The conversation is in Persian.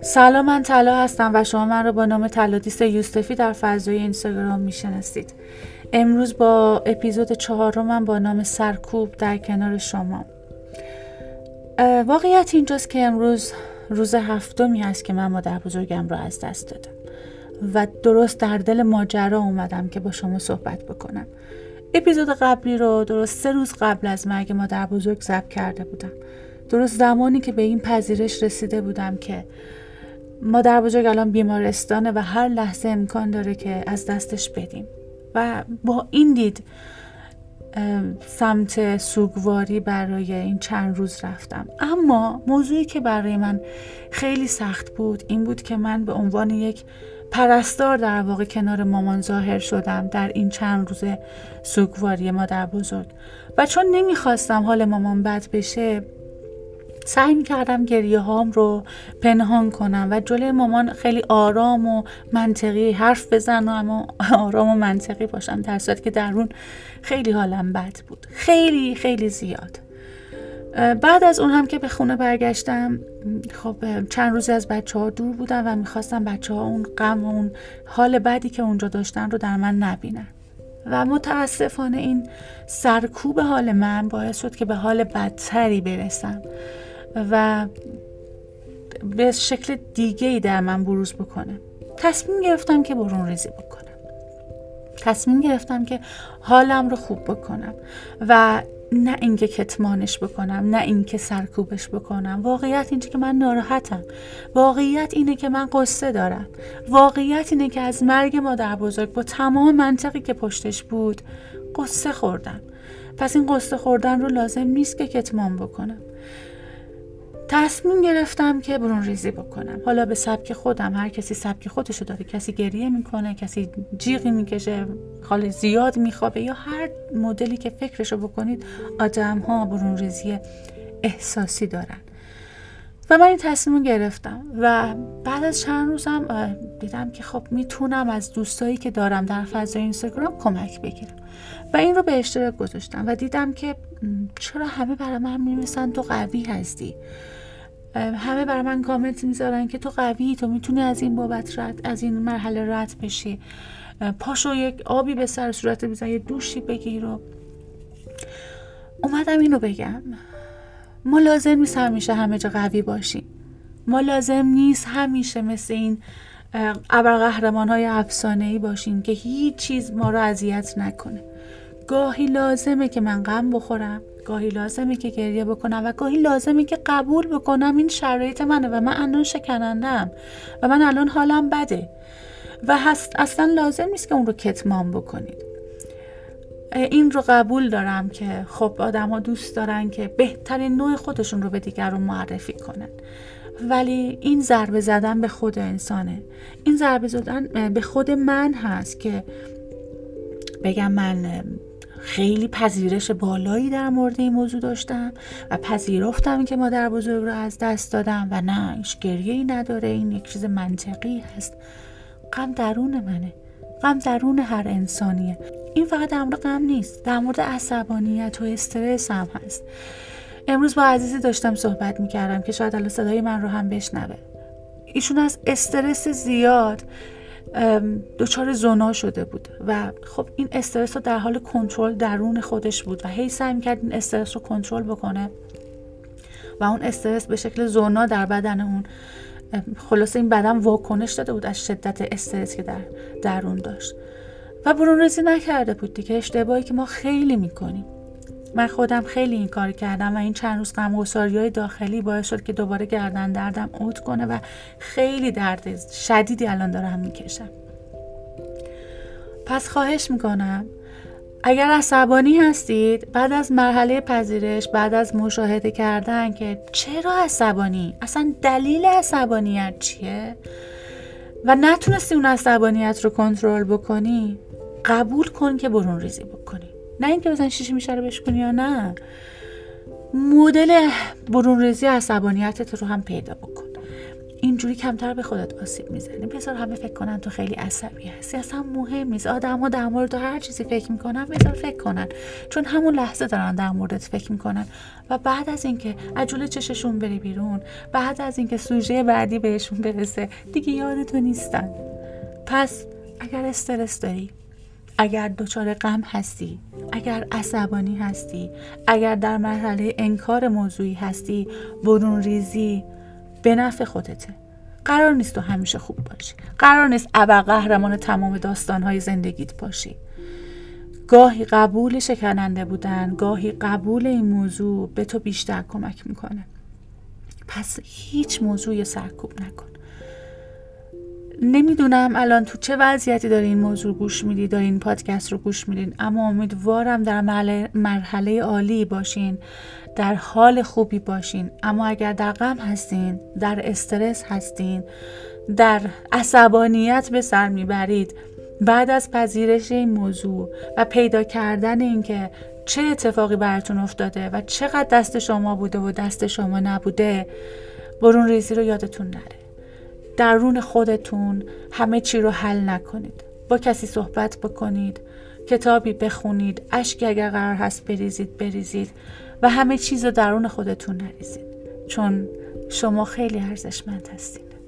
سلام من طلا هستم و شما من رو با نام تلادیس یوسفی در فضای اینستاگرام می‌شناسید. امروز با اپیزود چهارم با نام سرکوب در کنار شما. واقعیت اینجاست که امروز روز هفتمی هست که من مادر بزرگم رو از دست دادم و درست در دل ماجرا اومدم که با شما صحبت بکنم. اپیزود قبلی رو درست سه روز قبل از مرگ مادر بزرگ ضبط کرده بودم. درست زمانی که به این پذیرش رسیده بودم که مادر بزرگ الان بیمارستانه و هر لحظه امکان داره که از دستش بدیم. و با این دید سمت سوگواری برای این چند روز رفتم. اما موضوعی که برای من خیلی سخت بود این بود که من به عنوان یک پرستار در واقع کنار مامان ظاهر شدم در این چند روز سوگواری مادر بزرگ. و چون نمی‌خواستم حال مامان بد بشه سعی می‌کردم گریه هام رو پنهان کنم و جلوی مامان خیلی آرام و منطقی حرف بزنم و آرام و منطقی باشم در صورتی که درون خیلی حالم بد بود. خیلی خیلی زیاد. بعد از اون هم که به خونه برگشتم خب چند روزی از بچه ها دور بودم و می‌خواستم بچه ها اون غم اون حال بدی که اونجا داشتن رو در من نبینن. و متاسفانه این سرکوب حال من باعث شد که به حال بدتری برسم و به شکل دیگه ای در من بروز بکنه. تصمیم گرفتم که برون ریزی بکنم. تصمیم گرفتم که حالم رو خوب بکنم و نه اینکه کتمانش بکنم نه اینکه سرکوبش بکنم. واقعیت اینه که من ناراحتم. واقعیت اینه که من قصه دارم. واقعیت اینه که از مرگ مادر بزرگ با تمام منطقی که پشتش بود قصه خوردم. پس این قصه خوردن رو لازم نیست که کتمان بکنم. تصمیم گرفتم که برون ریزی بکنم. حالا به سبک خودم هر کسی سبک خودشو داره. کسی گریه می‌کنه کسی جیغی می‌کشه حال زیاد میخوابه یا هر مدلی که فکرشو بکنید آدم ها برون ریزی احساسی دارن. و من این تصمیم گرفتم. و بعد از چند روزم دیدم که خب می‌تونم از دوستایی که دارم در فضای اینستاگرام کمک بگیرم. و این رو به اشتراک گذاشتم. و دیدم که چرا همه برای من میمیسن تو قوی هستی؟ همه برای من کامنت می‌ذارن که تو قوی تو می‌تونی از این بابت رد از این مرحله رد بشی. پاشو یک آبی به سر صورت بزن یه دوشی بگیر و اومدم اینو بگم. ما لازم نیست همیشه همه جا قوی باشیم. ما لازم نیست همیشه مثل این ابرقهرمان های افسانه ای باشیم که هیچ چیز ما رو اذیت نکنه. گاهی لازمه که من غم بخورم گاهی لازمه که گریه بکنم و گاهی لازمه که قبول بکنم این شرایط منه و من الان شکنندم و من الان حالم بده و هست اصلا لازم نیست که اون رو کتمان بکنید. این رو قبول دارم که خب آدم ها دوست دارن که بهترین نوع خودشون رو به دیگران معرفی کنن. ولی این ضربه زدن به خود انسانه. این ضربه زدن به خود من هست که بگم من خیلی پذیرش بالایی در مورد این موضوع داشتم و پذیرفتم که مادر بزرگ رو از دست دادم و نه هیچ ای نداره. این یک چیز منطقی هست. غم درون منه. غم درون هر انسانیه. این فقط در غم نیست. در مورد عصبانیت و استرس هم هست. امروز با عزیزی داشتم صحبت می‌کردم که شاید الان صدای من رو هم بشنوه. ایشون از استرس زیاد دچار زنا شده بود و خب این استرس رو در حال کنترل درون خودش بود و هی سعی می‌کرد این استرس رو کنترل بکنه و اون استرس به شکل زنا در بدن اون خلاصه این بدن واکنش داده بود از شدت استرس که در درون داشت و برون ریزی نکرده بود دیگه. اشتباهی که ما خیلی می‌کنیم. من خودم خیلی این کار کردم و این چند روز غمگساری های داخلی باعث شد که دوباره گردن دردم اوت کنه و خیلی درد شدیدی الان دارم می‌کشم. پس خواهش می‌کنم اگر عصبانی هستید بعد از مرحله پذیرش بعد از مشاهده کردن که چرا عصبانی؟ اصلا دلیل عصبانیت چیه؟ و نتونستی اون عصبانیت رو کنترل بکنی قبول کن که برون ریزی بکنی. نه اینکه مثلا شیشه میشه رو بشکنی یا نه. مدل برون ریزی عصبانیتت رو هم پیدا بکن. اینجوری کمتر به خودت آسیب می‌زنی. بذار همه فکر کنن تو خیلی عصبی هستی. اصلا مهم نیست. آدما در مورد هر چیزی فکر می‌کنن بذار فکر کنن. چون همون لحظه دارن در موردت فکر می‌کنن. و بعد از اینکه عجول چششون بری بیرون بعد از اینکه سوژه بعدی بهشون برسه دیگه یادتو نیستن. پس اگر استرس داری اگر دچار غم هستی اگر عصبانی هستی اگر در مرحله انکار موضوعی هستی برون ریزی به نفع خودته. قرار نیست تو همیشه خوب باشی. قرار نیست ابر قهرمان تمام داستانهای زندگیت باشی. گاهی قبول شکننده بودن گاهی قبول این موضوع به تو بیشتر کمک می‌کنه. پس هیچ موضوعی سرکوب نکن. نمی‌دونم الان تو چه وضعیتی داری این موضوع گوش میدی داری این پادکست رو گوش میدین اما امیدوارم در مرحله عالی باشین در حال خوبی باشین. اما اگر در غم هستین در استرس هستین در عصبانیت به سر می‌برید بعد از پذیرش این موضوع و پیدا کردن اینکه چه اتفاقی براتون افتاده و چقدر دست شما بوده و دست شما نبوده برون ریزی رو یادتون نره. درون خودتون همه چی رو حل نکنید. با کسی صحبت بکنید کتابی بخونید اشکی اگر قرار هست بریزید بریزید و همه چیز رو درون خودتون نریزید. چون شما خیلی ارزشمند هستید.